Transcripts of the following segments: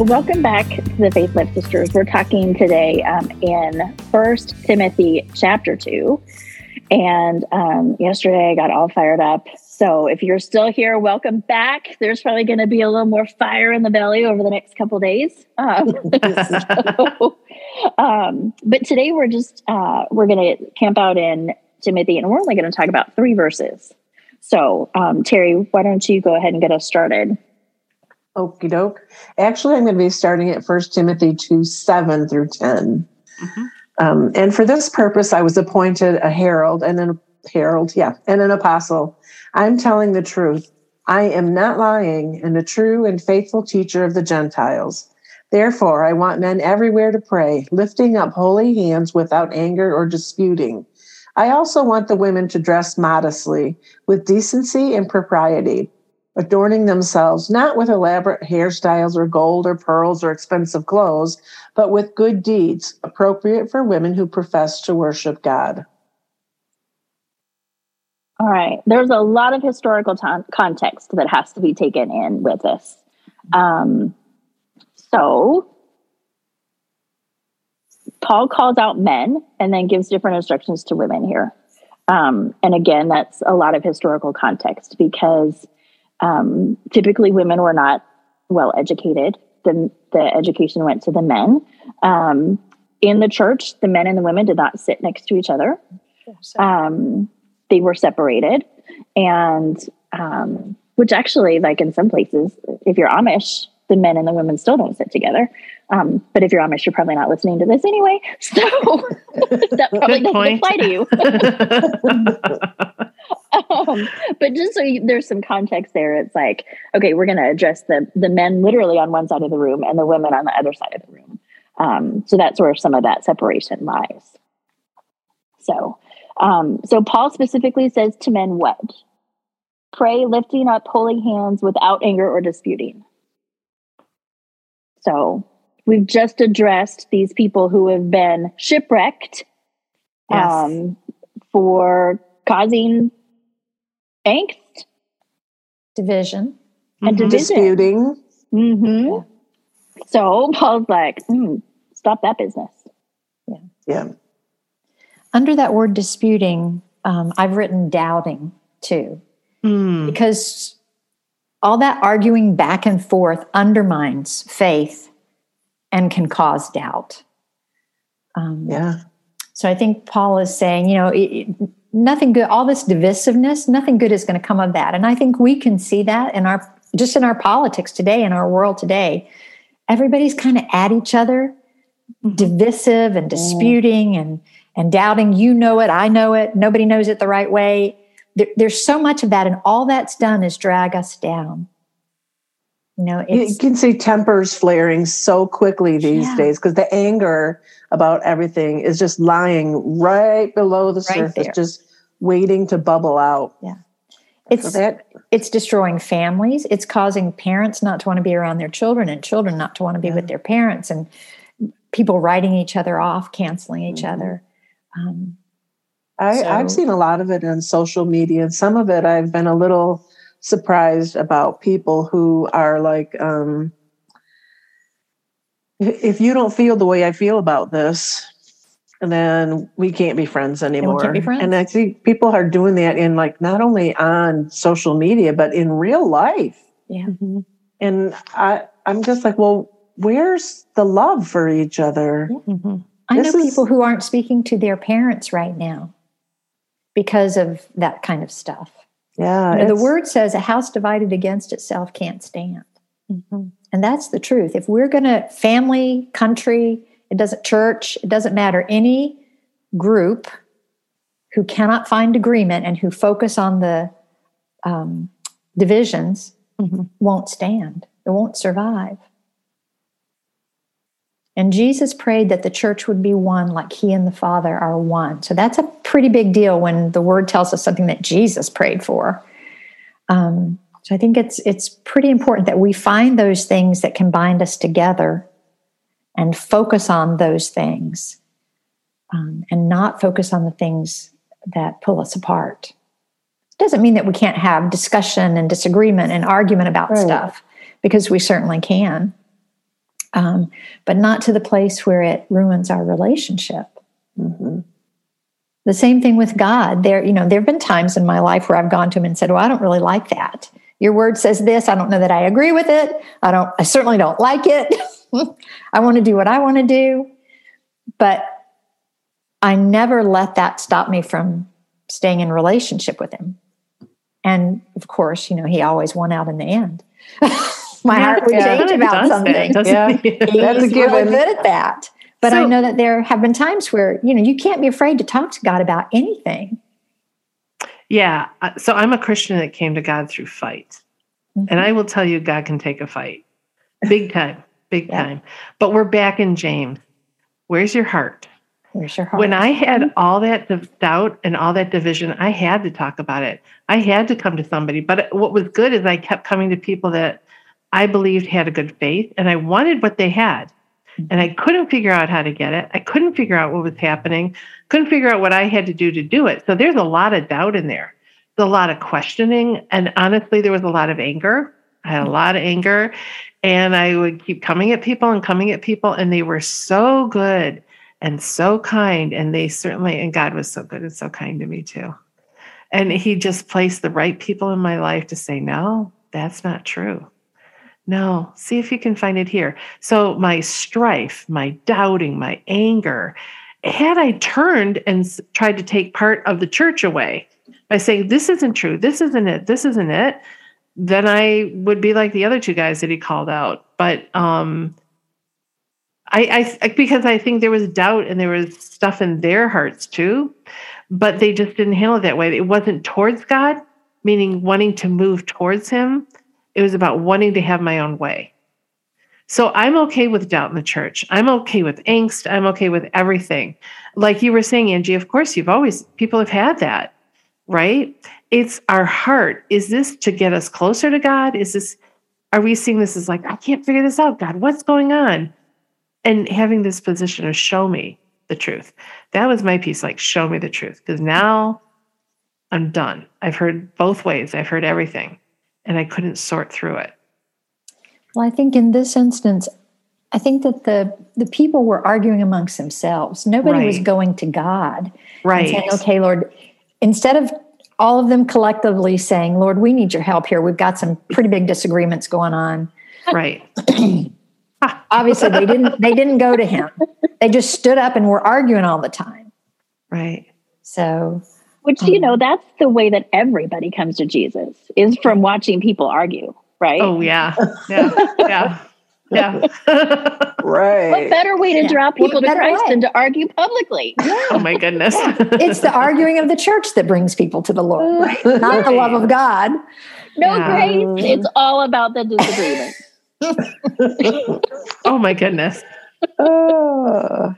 Welcome back to the Faith Lift Sisters. We're talking today um, in First Timothy chapter two, and um, yesterday I got all fired up. So if you're still here, welcome back. There's probably going to be a little more fire in the belly over the next couple days. Um, so, um, but today we're just uh, we're going to camp out in Timothy, and we're only going to talk about three verses. So um, Terry, why don't you go ahead and get us started? Okie doke. Actually, I'm going to be starting at First Timothy 2 7 through 10. Um, and for this purpose, I was appointed a herald and an herald, yeah, and an apostle. I'm telling the truth. I am not lying and a true and faithful teacher of the Gentiles. Therefore, I want men everywhere to pray, lifting up holy hands without anger or disputing. I also want the women to dress modestly, with decency and propriety, adorning themselves not with elaborate hairstyles or gold or pearls or expensive clothes, but with good deeds appropriate for women who profess to worship God. All right. There's a lot of historical ton- context that has to be taken in with this. Um, so, Paul calls out men and then gives different instructions to women here. Um, and again, that's a lot of historical context because um, typically women were not well educated. The, the education went to the men. Um, in the church, the men and the women did not sit next to each other. Um, they were separated, and um, which actually, like in some places, if you're Amish, the men and the women still don't sit together. Um, but if you're Amish, you're probably not listening to this anyway, so that probably doesn't apply to you. um, but just so you, there's some context there, it's like okay, we're going to address the the men literally on one side of the room and the women on the other side of the room. Um, so that's where some of that separation lies. So, um, so Paul specifically says to men, "What? Pray, lifting up holy hands without anger or disputing." So we've just addressed these people who have been shipwrecked Yes. um, for causing angst Division. and Mhm. division. Disputing. hmm So Paul's like, "Hmm, stop that business. Yeah. Yeah. Under that word disputing, um, I've written doubting too. Mm. because all that arguing back and forth undermines faith and can cause doubt. Um, Yeah. So I think Paul is saying, you know, it, nothing good, all this divisiveness, nothing good is going to come of that. And I think we can see that in our, just in our politics today, in our world today. Everybody's kind of at each other, divisive and disputing and, and doubting, you know it, I know it, nobody knows it the right way. There, there's so much of that, and all that's done is drag us down. You know, You can see tempers flaring so quickly these Yeah. days because the anger about everything is just lying right below the Right surface, there. just waiting to bubble out. Yeah. it's So that it's destroying families. It's causing parents not to want to be around their children, and children not to want to be with their parents, and people writing each other off, canceling each Mhm. other. Um, I, I've So- seen a lot of it on social media, and some of it I've been a little surprised about people who are like, um, if you don't feel the way I feel about this, then we can't be friends anymore. can't be friends. And I see people are doing that in like not only on social media but in real life. yeah, Mhm. And I, I'm just like, well, where's the love for each other? Mhm. I know is- people who aren't speaking to their parents right now because of that kind of stuff. Yeah, You know, the word says a house divided against itself can't stand. Mhm. And that's the truth. If we're going to, family, country, it doesn't, church, it doesn't matter, any group who cannot find agreement and who focus on the um, divisions Mhm. won't stand. It won't survive. And Jesus prayed that the church would be one like he and the Father are one. So that's a pretty big deal when the word tells us something that Jesus prayed for. Um, so I think it's it's pretty important that we find those things that can bind us together and focus on those things um, and not focus on the things that pull us apart. It Doesn't mean that we can't have discussion and disagreement and argument about right. stuff because we certainly can um, but not to the place where it ruins our relationship. Mm-hmm. The same thing with God. There, you know, there have been times in my life where I've gone to him and said, "Well, I don't really like that. Your word says this. I don't know that I agree with it. I don't. I certainly don't like it. I want to do what I want to do." But I never let that stop me from staying in relationship with him. And of course, you know, he always won out in the end. my yeah, heart would yeah, change about something. It, yeah, that's a given. Really good at that. But so, I know that there have been times where you know you can't be afraid to talk to God about anything. Yeah. Uh, so I'm a Christian that came to God through fight, mm-hmm. and I will tell you, God can take a fight, big time, big yeah. time. But we're back in James. Where's your heart? Where's your heart? When I had mm-hmm. all that doubt and all that division, I had to talk about it. I had to come to somebody. But what was good is I kept coming to people that I believed had a good faith and I wanted what they had. And I couldn't figure out how to get it. I couldn't figure out what was happening, couldn't figure out what I had to do to do it. So there's a lot of doubt in there. There's a lot of questioning. And honestly, there was a lot of anger. I had a lot of anger. And I would keep coming at people and coming at people. And they were so good and so kind. And they certainly, and God was so good and so kind to me too. And He just placed the right people in my life to say, no, that's not true no, see if you can find it here. So, my strife, my doubting, my anger, had I turned and tried to take part of the church away by saying, This isn't true, this isn't it, this isn't it, then I would be like the other two guys that he called out. But, um, I, I because I think there was doubt and there was stuff in their hearts too, but they just didn't handle it that way. It wasn't towards God, meaning wanting to move towards Him it was about wanting to have my own way. So I'm okay with doubt in the church. I'm okay with angst. I'm okay with everything. Like you were saying, Angie, of course, you've always, people have had that, right? It's our heart. Is this to get us closer to God? Is this, are we seeing this as like, I can't figure this out, God, what's going on? And having this position of show me the truth. That was my piece, like, show me the truth. Because now I'm done. I've heard both ways, I've heard everything and I couldn't sort through it. Well, I think in this instance, I think that the the people were arguing amongst themselves. Nobody right. was going to God, right? saying, "Okay, Lord," instead of all of them collectively saying, "Lord, we need your help here. We've got some pretty big disagreements going on." Right. Obviously, they didn't. They didn't go to him. They just stood up and were arguing all the time. Right. So which, you mm. know, that's the way that everybody comes to Jesus is from watching people argue, right? Oh, yeah. Yeah. Yeah. Yeah. right. What better way to draw people to Christ way? than to argue publicly? Oh my goodness. it's the arguing of the church that brings people to the Lord, uh, right? not right. the love of God. No yeah. grace. It's all about the disagreement. oh my goodness. Oh.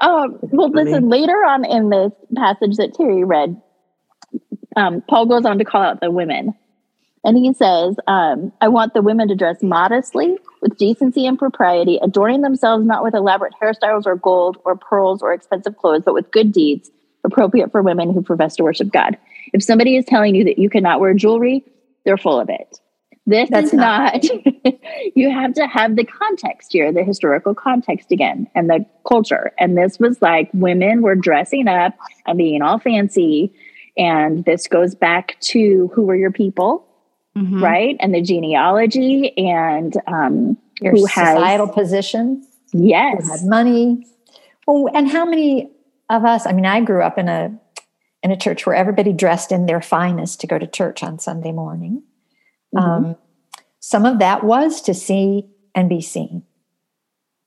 Um, well, listen, later on in this passage that Terry read, um, Paul goes on to call out the women. And he says, um, I want the women to dress modestly, with decency and propriety, adorning themselves not with elaborate hairstyles or gold or pearls or expensive clothes, but with good deeds appropriate for women who profess to worship God. If somebody is telling you that you cannot wear jewelry, they're full of it. This That's is not, not you have to have the context here, the historical context again, and the culture. And this was like women were dressing up and being all fancy and this goes back to who were your people, mm-hmm. right? And the genealogy and um, your who societal has, position. Yes. Who had money. Oh, and how many of us? I mean, I grew up in a in a church where everybody dressed in their finest to go to church on Sunday morning. Mm-hmm. Um, some of that was to see and be seen.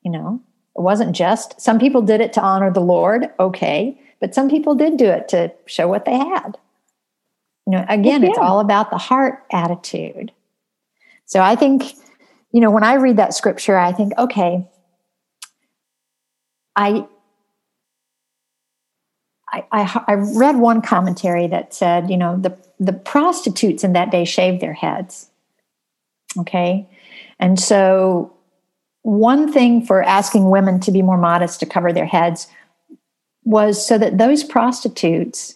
You know, it wasn't just some people did it to honor the Lord. Okay, but some people did do it to show what they had. You know, again, yeah. it's all about the heart attitude. So I think, you know, when I read that scripture, I think, okay, I, I, I, I read one commentary that said, you know, the, the prostitutes in that day shaved their heads. Okay. And so, one thing for asking women to be more modest to cover their heads was so that those prostitutes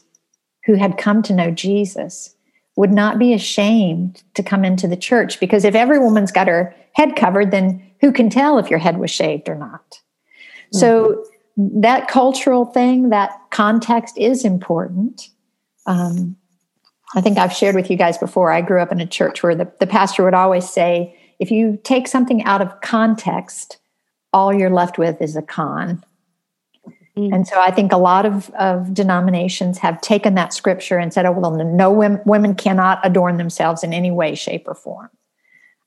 who had come to know Jesus would not be ashamed to come into the church because if every woman's got her head covered, then who can tell if your head was shaved or not? Mm-hmm. So that cultural thing, that context is important. Um, I think I've shared with you guys before. I grew up in a church where the, the pastor would always say, if you take something out of context, all you're left with is a con. Mm. And so I think a lot of, of denominations have taken that scripture and said, oh, well, no women, women cannot adorn themselves in any way, shape, or form.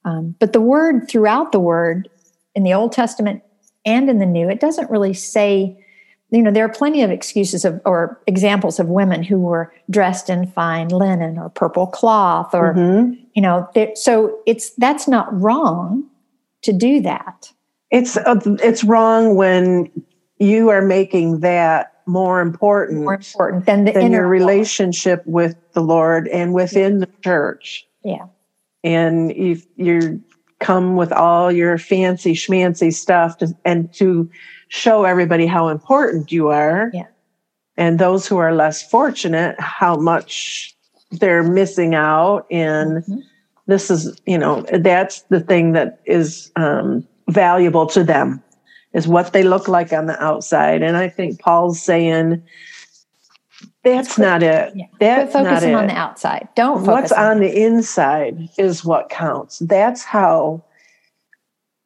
Um, but the word throughout the word in the Old Testament and in the New, it doesn't really say, you know, there are plenty of excuses of or examples of women who were dressed in fine linen or purple cloth or, mm-hmm. you know, so it's that's not wrong to do that. It's uh, it's wrong when you are making that more important, more important than the than your relationship with the Lord and within the church. Yeah, and if you come with all your fancy schmancy stuff to, and to show everybody how important you are. Yeah. And those who are less fortunate, how much they're missing out. And mm-hmm. this is, you know, that's the thing that is um, valuable to them is what they look like on the outside. And I think Paul's saying that's not it. Yeah. That's Quit focusing not on the outside. Don't What's on, on the inside is what counts. That's how.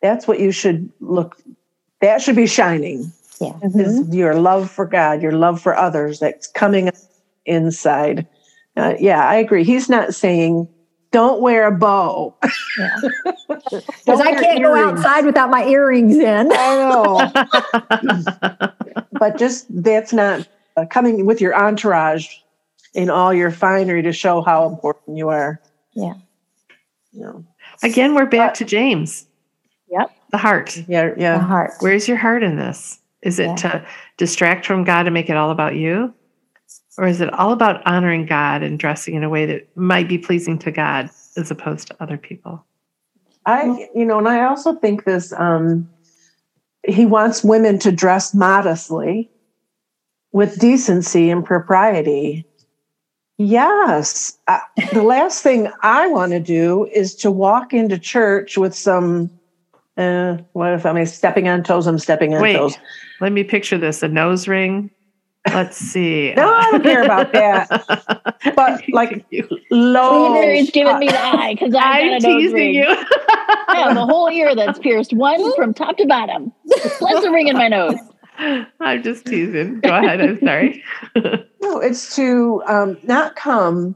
That's what you should look. That should be shining. Yeah. Mm-hmm. Your love for God, your love for others that's coming inside. Uh, yeah, I agree. He's not saying don't wear a bow. Because yeah. I can't go outside without my earrings in. I know. but just that's not uh, coming with your entourage in all your finery to show how important you are. Yeah. You know. Again, we're back but, to James. Yep. The heart. Yeah. Yeah. The heart. Where's your heart in this? Is it yeah. to distract from God and make it all about you? Or is it all about honoring God and dressing in a way that might be pleasing to God as opposed to other people? I, you know, and I also think this, um, he wants women to dress modestly with decency and propriety. Yes. I, the last thing I want to do is to walk into church with some, uh, what if I'm stepping on toes? I'm stepping on Wait, toes. Let me picture this a nose ring, Let's see. no, I don't care about that. But like low. Cleaver is giving me the eye because I'm teasing you. I have a whole ear that's pierced, one from top to bottom. Plus a ring in my nose. I'm just teasing. Go ahead. I'm sorry. no, it's to um, not come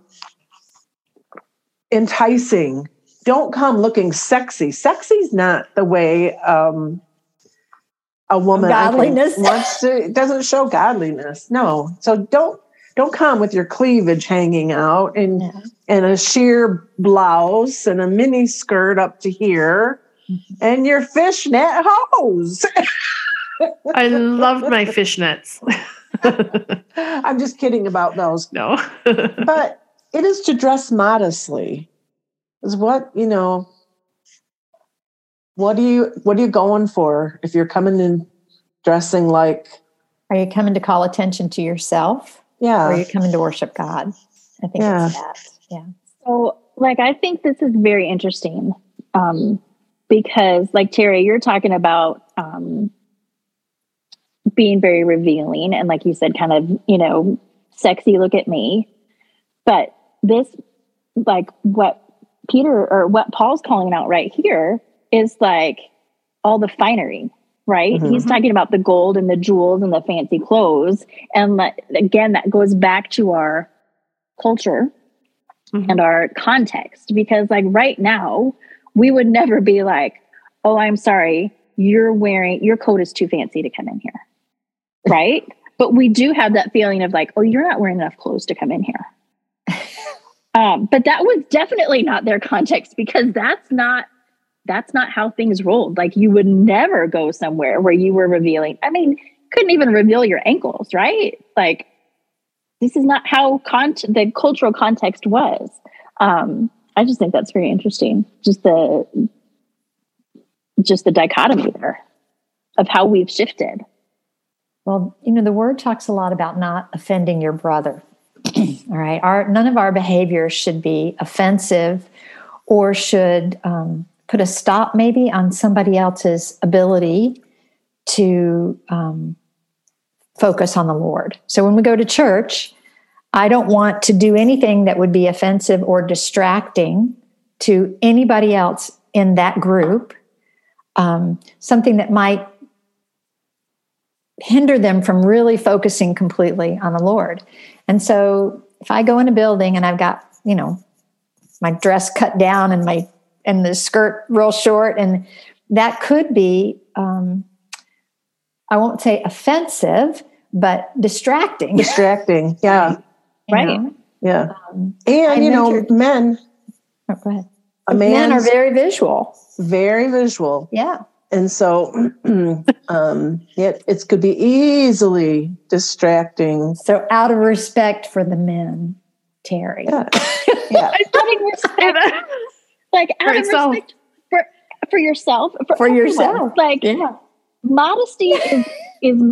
enticing. Don't come looking sexy. Sexy's not the way um, a woman godliness. wants to it doesn't show godliness. No. So don't don't come with your cleavage hanging out and yeah. and a sheer blouse and a mini skirt up to here mm-hmm. and your fishnet hose. I love my fishnets. I'm just kidding about those. No. But it is to dress modestly is what you know what do you what are you going for if you're coming in dressing like? Are you coming to call attention to yourself? Yeah. Or are you coming to worship god? I think yeah. it's that. Yeah. So like i think this is very interesting um because like terry you're talking about um being very revealing and like you said kind of you know sexy look at me. But this like what peter or what paul's calling out right here is like all the finery, right? Mm-hmm. He's talking about the gold and the jewels and the fancy clothes. And again, that goes back to our culture mm-hmm. and our context because, like, right now, we would never be like, oh, I'm sorry, you're wearing your coat is too fancy to come in here. Right. but we do have that feeling of like, oh, you're not wearing enough clothes to come in here. um, but that was definitely not their context because that's not that's not how things rolled. Like you would never go somewhere where you were revealing. I mean, couldn't even reveal your ankles, right? Like, this is not how con- the cultural context was. Um, I just think that's very interesting. Just the just the dichotomy there of how we've shifted. Well, you know, the word talks a lot about not offending your brother. All right. Our none of our behavior should be offensive or should um, put a stop maybe on somebody else's ability to um, focus on the Lord. So when we go to church, I don't want to do anything that would be offensive or distracting to anybody else in that group. Um, something that might hinder them from really focusing completely on the Lord. And so if I go in a building and I've got, you know, my dress cut down and my and the skirt real short and that could be um, I won't say offensive, but distracting. Distracting, yeah. right. Know? Yeah. Um, and, you know, men. Oh, go ahead. Men are very visual. Very visual. Yeah. And so um, it, it could be easily distracting. So, out of respect for the men, Terry. Yeah. yeah. Like, out for of itself. respect for, for yourself. For, for yourself. Like, yeah. modesty is, is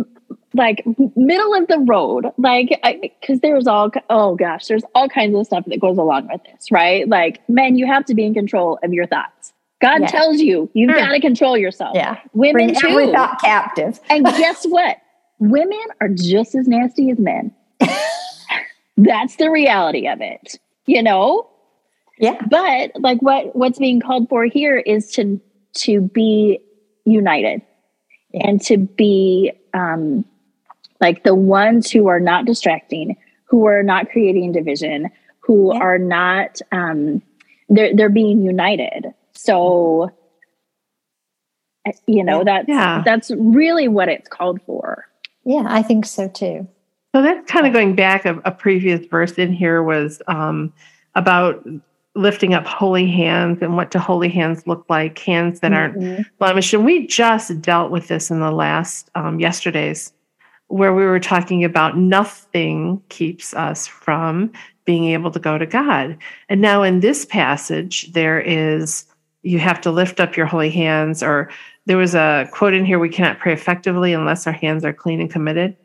like middle of the road like because there's all oh gosh there's all kinds of stuff that goes along with this right like men you have to be in control of your thoughts god yeah. tells you you've sure. got to control yourself yeah women Bring every thought captive and guess what women are just as nasty as men that's the reality of it you know yeah but like what what's being called for here is to to be united yeah. and to be um like the ones who are not distracting who are not creating division who yeah. are not um they're they're being united so you know that's yeah. that's really what it's called for yeah i think so too so that's kind of going back a, a previous verse in here was um about lifting up holy hands and what do holy hands look like hands that aren't mm-hmm. blemished and we just dealt with this in the last um, yesterday's where we were talking about nothing keeps us from being able to go to God. And now in this passage, there is you have to lift up your holy hands, or there was a quote in here we cannot pray effectively unless our hands are clean and committed.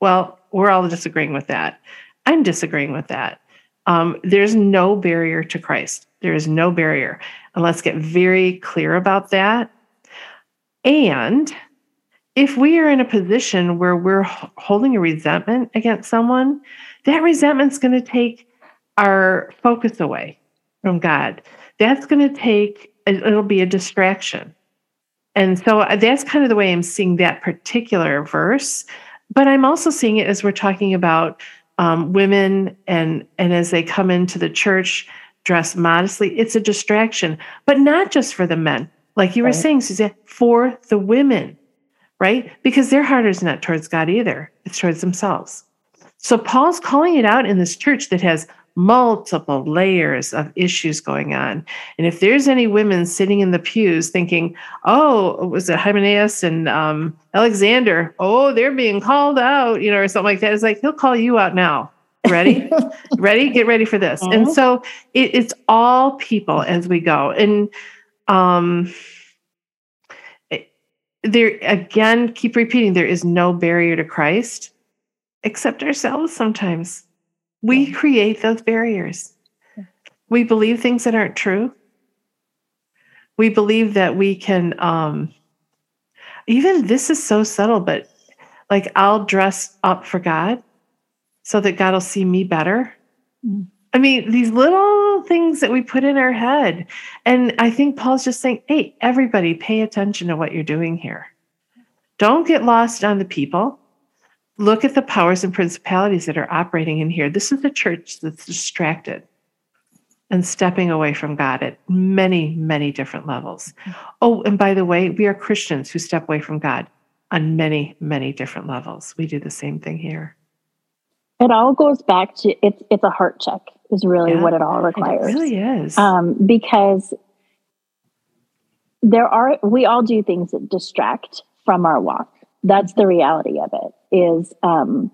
Well, we're all disagreeing with that. I'm disagreeing with that. Um, there's no barrier to Christ. There is no barrier. And let's get very clear about that. And if we are in a position where we're holding a resentment against someone, that resentment's going to take our focus away from God. That's going to take, it'll be a distraction. And so uh, that's kind of the way I'm seeing that particular verse. But I'm also seeing it as we're talking about um, women and, and as they come into the church dress modestly, it's a distraction, but not just for the men. Like you were right. saying, Suzanne, for the women right? Because their heart is not towards God either, it's towards themselves. So Paul's calling it out in this church that has multiple layers of issues going on. And if there's any women sitting in the pews thinking, oh, was it Hymenaeus and um, Alexander? Oh, they're being called out, you know, or something like that. It's like, he'll call you out now. Ready? ready? Get ready for this. And so it, it's all people as we go. And um, there again keep repeating there is no barrier to christ except ourselves sometimes we create those barriers. We believe things that aren't true. We believe that we can um even this is so subtle but like i'll dress up for god so that god will see me better. Mm. i mean these little things that we put in our head. And i think paul's just saying hey everybody pay attention to what you're doing here. Don't get lost on the people. Look at the powers and principalities that are operating in here. This is a church that's distracted and stepping away from God at many, many different levels. Oh, and by the way, we are Christians who step away from God on many, many different levels. We do the same thing here. It all goes back to it's it's a heart check is really yeah, what it all requires. It really is. Um, because there are we all do things that distract from our walk. That's the reality of it. Is um,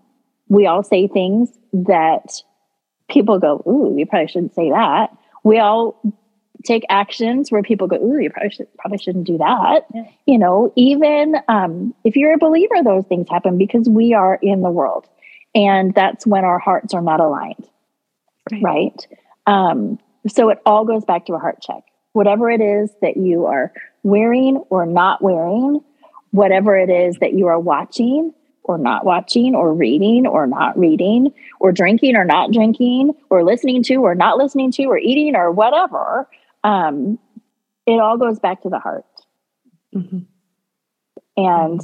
we all say things that people go, "Ooh, you probably shouldn't say that." We all take actions where people go, "Ooh, you probably should, probably shouldn't do that." Yeah. You know, even um, if you're a believer, those things happen because we are in the world, and that's when our hearts are not aligned, right? right? Um, so it all goes back to a heart check. Whatever it is that you are wearing or not wearing, whatever it is that you are watching or not watching or reading or not reading or drinking or not drinking or listening to or not listening to or eating or whatever um, it all goes back to the heart. Mm-hmm. and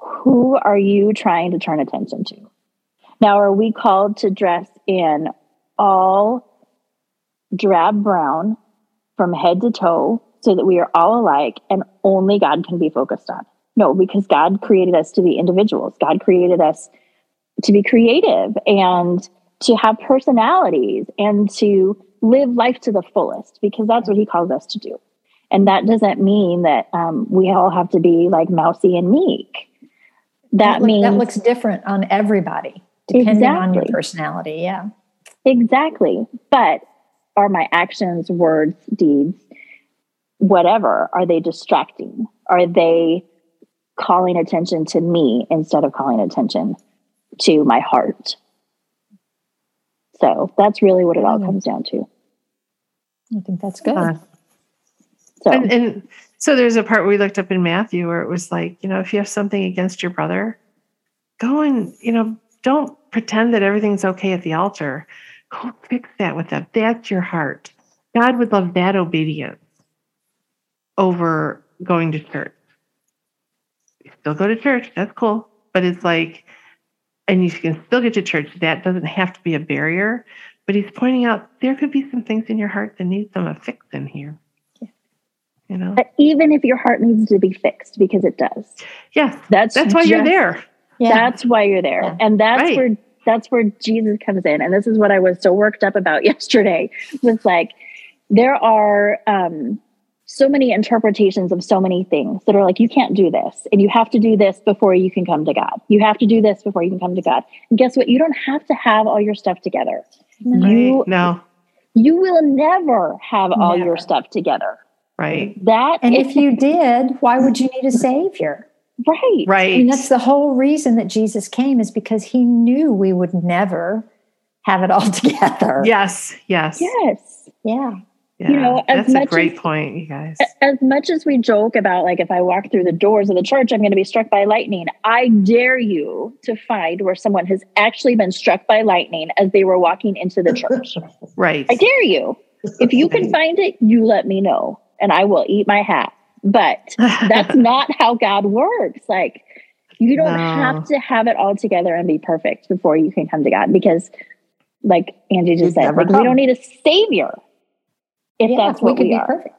who are you trying to turn attention to? Now are we called to dress in all drab brown from head to toe so that we are all alike and only god can be focused on no, because God created us to be individuals. God created us to be creative and to have personalities and to live life to the fullest because that's what he calls us to do. And that doesn't mean that um, we all have to be like mousy and meek. That, that means that looks different on everybody depending exactly. on your personality. Yeah. Exactly. But are my actions, words, deeds, whatever, are they distracting? Are they calling attention to me instead of calling attention to my heart. So that's really what it all comes down to. I think that's good. Uh, so, and, and so there's a part we looked up in Matthew where it was like, you know, if you have something against your brother, go and, you know, don't pretend that everything's okay at the altar. Go fix that with them. That's your heart. God would love that obedience over going to church still go to church. That's cool. But it's like, and you can still get to church. That doesn't have to be a barrier. But he's pointing out there could be some things in your heart that need some fix in here. You know, but even if your heart needs to be fixed, because it does. Yes, that's that's why just, you're there. Yeah. That's why you're there, yeah. and that's right. where that's where Jesus comes in. And this is what I was so worked up about yesterday. Was like there are um, so many interpretations of so many things that are like, you can't do this, and you have to do this before you can come to God. You have to do this before you can come to God. And guess what? You don't have to have all your stuff together. Right. You no. You will never have never. all your stuff together. Right. That and if you did, why would you need a savior? Right. Right. I mean, that's the whole reason that Jesus came is because he knew we would never have it all together. Yes. Yes. Yes. Yeah. Yeah, you know, as that's much a great as, point, you guys. As much as we joke about, like, if I walk through the doors of the church, I'm going to be struck by lightning. I dare you to find where someone has actually been struck by lightning as they were walking into the church. right. I dare you. If you can find it, you let me know, and I will eat my hat. But that's not how God works. Like, you don't no. have to have it all together and be perfect before you can come to God because, like Angie just You'd said, like, we don't need a savior if yeah, that's what we, could we be are. perfect.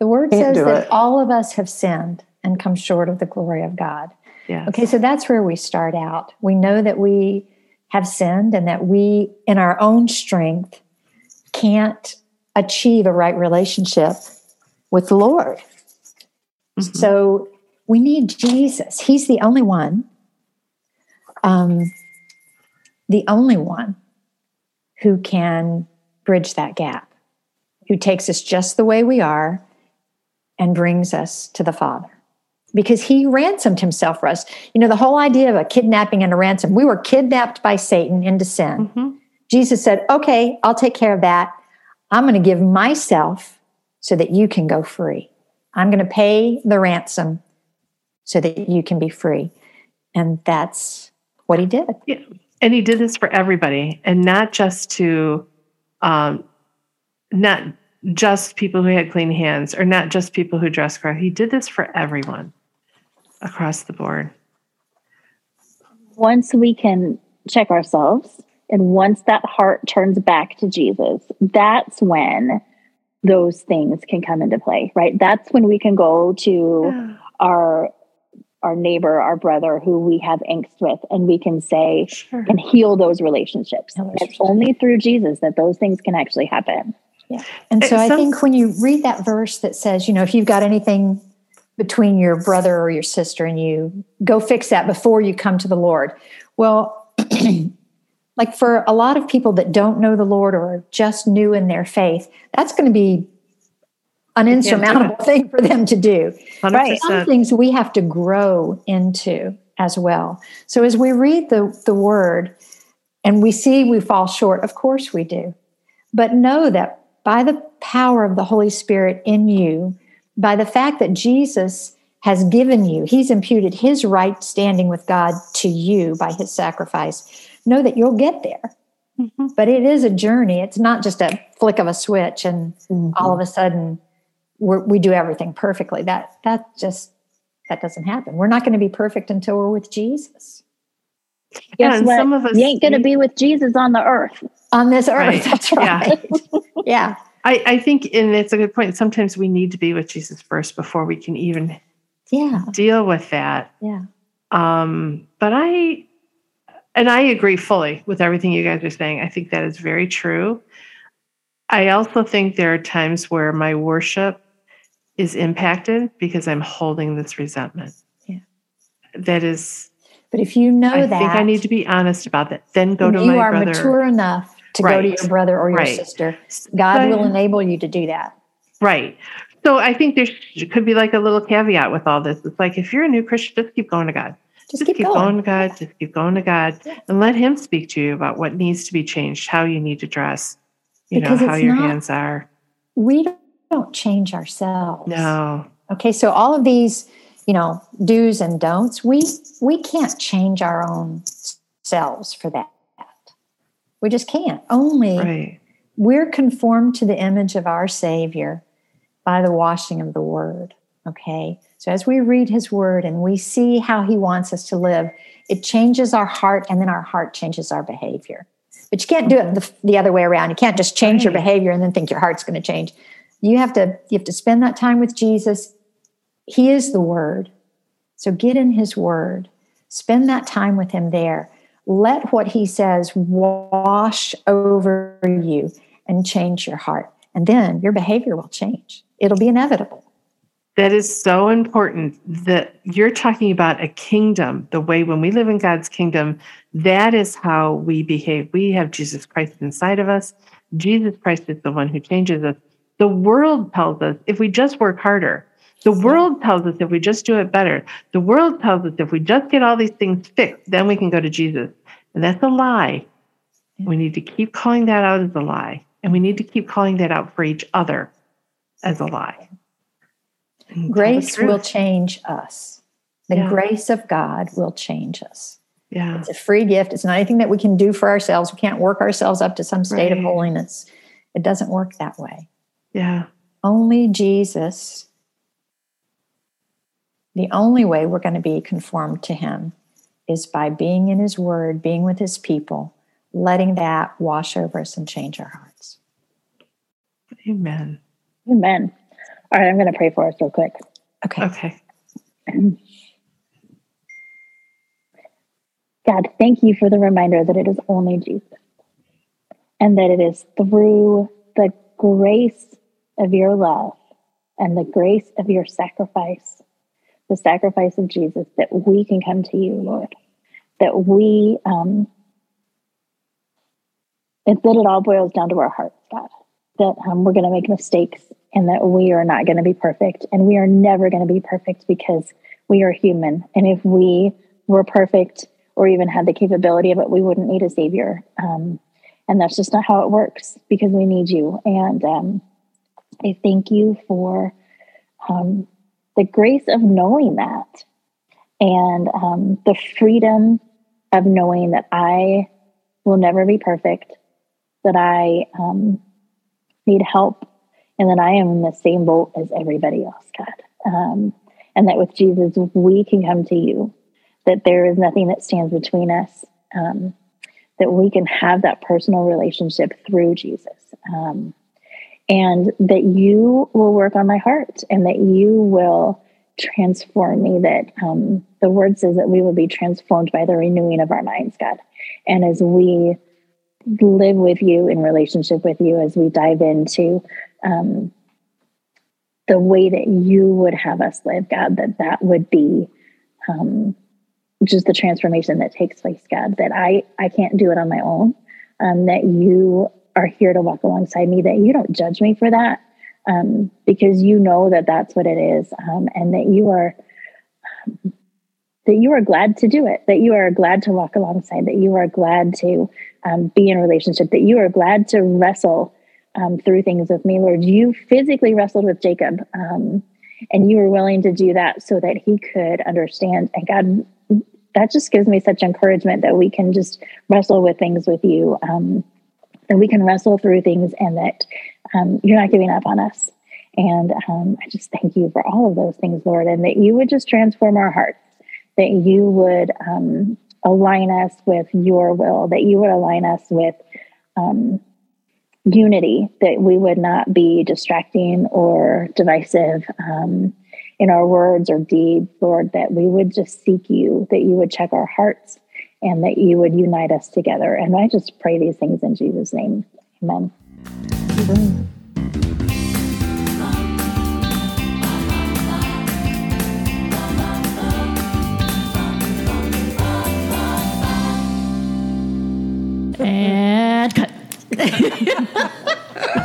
The word Can't says that it. all of us have sinned and come short of the glory of God. Yes. Okay, so that's where we start out. We know that we have sinned and that we, in our own strength, can't achieve a right relationship with the Lord. Mm-hmm. So we need Jesus. He's the only one, um, the only one who can bridge that gap who takes us just the way we are and brings us to the Father. Because he ransomed himself for us. You know, the whole idea of a kidnapping and a ransom, we were kidnapped by Satan into sin. Mm-hmm. Jesus said, Okay, I'll take care of that. I'm going to give myself so that you can go free. I'm going to pay the ransom so that you can be free. And that's what he did. Yeah. And he did this for everybody and not just to um, not just people who had clean hands or not just people who dress correctly. He did this for everyone across the board. Once we can check ourselves and once that heart turns back to Jesus, that's when those things can come into play, right? That's when we can go to yeah. our our neighbor, our brother who we have angst with, and we can say sure. and heal those relationships. It's only through Jesus that those things can actually happen. Yeah. And so I think when you read that verse that says, you know, if you've got anything between your brother or your sister and you. Go fix that before you come to the Lord. Well, like for a lot of people that don't know the Lord or are just new in their faith, that's going to be an insurmountable thing for them to do. 100%. Right. Some things we have to grow into as well. So as we read the, the word and we see we fall short, of course we do. But know that by the power of the Holy Spirit in you, by the fact that Jesus has given you, he's imputed his right standing with God to you by his sacrifice, know that you'll get there. Mm-hmm. But it is a journey. It's not just a flick of a switch and mm-hmm. all of a sudden we do everything perfectly. That that just that doesn't happen. We're not going to be perfect until we're with Jesus. Yeah, Guess what? Some of us you ain't going to be with Jesus on the earth. On this earth, right. that's right. Yeah. yeah. I, I think, and it's a good point. Sometimes we need to be with Jesus first before we can even yeah deal with that. Yeah. Um, but I, and I agree fully with everything you guys are saying. I think that is very true. I also think there are times where my worship is impacted because I'm holding this resentment. Yeah. That is. But if you know I that, I think I need to be honest about that. Then go to you my are brother. mature enough to right. go to your brother or your right. sister. God but, will enable you to do that. Right. So I think there could be like a little caveat with all this. It's like if you're a new Christian, just keep going to God. Just, just keep, keep going. to God. Just keep going to God, yeah. and let Him speak to you about what needs to be changed, how you need to dress, you because know, how your not, hands are. We don't change ourselves. No. Okay, so all of these, you know, do's and don'ts, we we can't change our own selves for that. We just can't. Only right. we're conformed to the image of our Savior by the washing of the Word. Okay, so as we read His Word and we see how He wants us to live, it changes our heart, and then our heart changes our behavior. But you can't do it mm-hmm. the, the other way around. You can't just change right. your behavior and then think your heart's going to change. You have to you have to spend that time with Jesus he is the Word. So get in His Word, spend that time with Him there. Let what He says wash over you and change your heart. And then your behavior will change, it'll be inevitable. That is so important that you're talking about a kingdom, the way when we live in God's kingdom, that is how we behave. We have Jesus Christ inside of us. Jesus Christ is the one who changes us. The world tells us if we just work harder, the world tells us if we just do it better. The world tells us if we just get all these things fixed, then we can go to Jesus. And that's a lie. We need to keep calling that out as a lie. And we need to keep calling that out for each other as a lie. Grace will change us. The yeah. grace of God will change us. Yeah. It's a free gift. It's not anything that we can do for ourselves. We can't work ourselves up to some state right. of holiness. It doesn't work that way. Yeah. Only Jesus the only way we're going to be conformed to Him is by being in His Word, being with His people, letting that wash over us and change our hearts. Amen. Amen. All right, I'm going to pray for us real quick. Okay. Okay. God, thank you for the reminder that it is only Jesus and that it is through the grace of your love and the grace of your sacrifice the sacrifice of Jesus, that we can come to you, Lord. That we, um, it's that it all boils down to our hearts, God. That um, we're going to make mistakes and that we are not going to be perfect. And we are never going to be perfect because we are human. And if we were perfect or even had the capability of it, we wouldn't need a savior. Um, and that's just not how it works because we need you. And um, I thank you for um, the grace of knowing that and um, the freedom of knowing that I will never be perfect, that I um, need help, and that I am in the same boat as everybody else, God. Um, and that with Jesus, we can come to you, that there is nothing that stands between us, um, that we can have that personal relationship through Jesus. Um, and that you will work on my heart and that you will transform me that um, the word says that we will be transformed by the renewing of our minds god. And as we live with you in relationship with you as we dive into um, the way that you would have us live, God, that that would be um, just the transformation that takes place, God, that I, I can't do it on my own, um, that you are here to walk alongside me, that you don't judge me for that, um, because you know that that's what it is, um, and that you are that you are glad to do it, that you are glad to walk alongside, that you are glad to um, be in relationship, that you are glad to wrestle um, through things with me, Lord. You physically wrestled with Jacob, um, and you were willing to do that so that he could understand. And God, that just gives me such encouragement that we can just wrestle with things with you, that we can wrestle through things, and that um, you're not giving up on us. And um, I just thank you for all of those things, Lord, and that you would just transform our hearts, that you would um, align us with your will, that you would align us with um, unity, that we would not be distracting or divisive um, in our words or deeds, Lord, that we would just seek you, that you would check our hearts, and that you would unite us together. And I just pray these things in Jesus' name. Amen. Amen. and cut.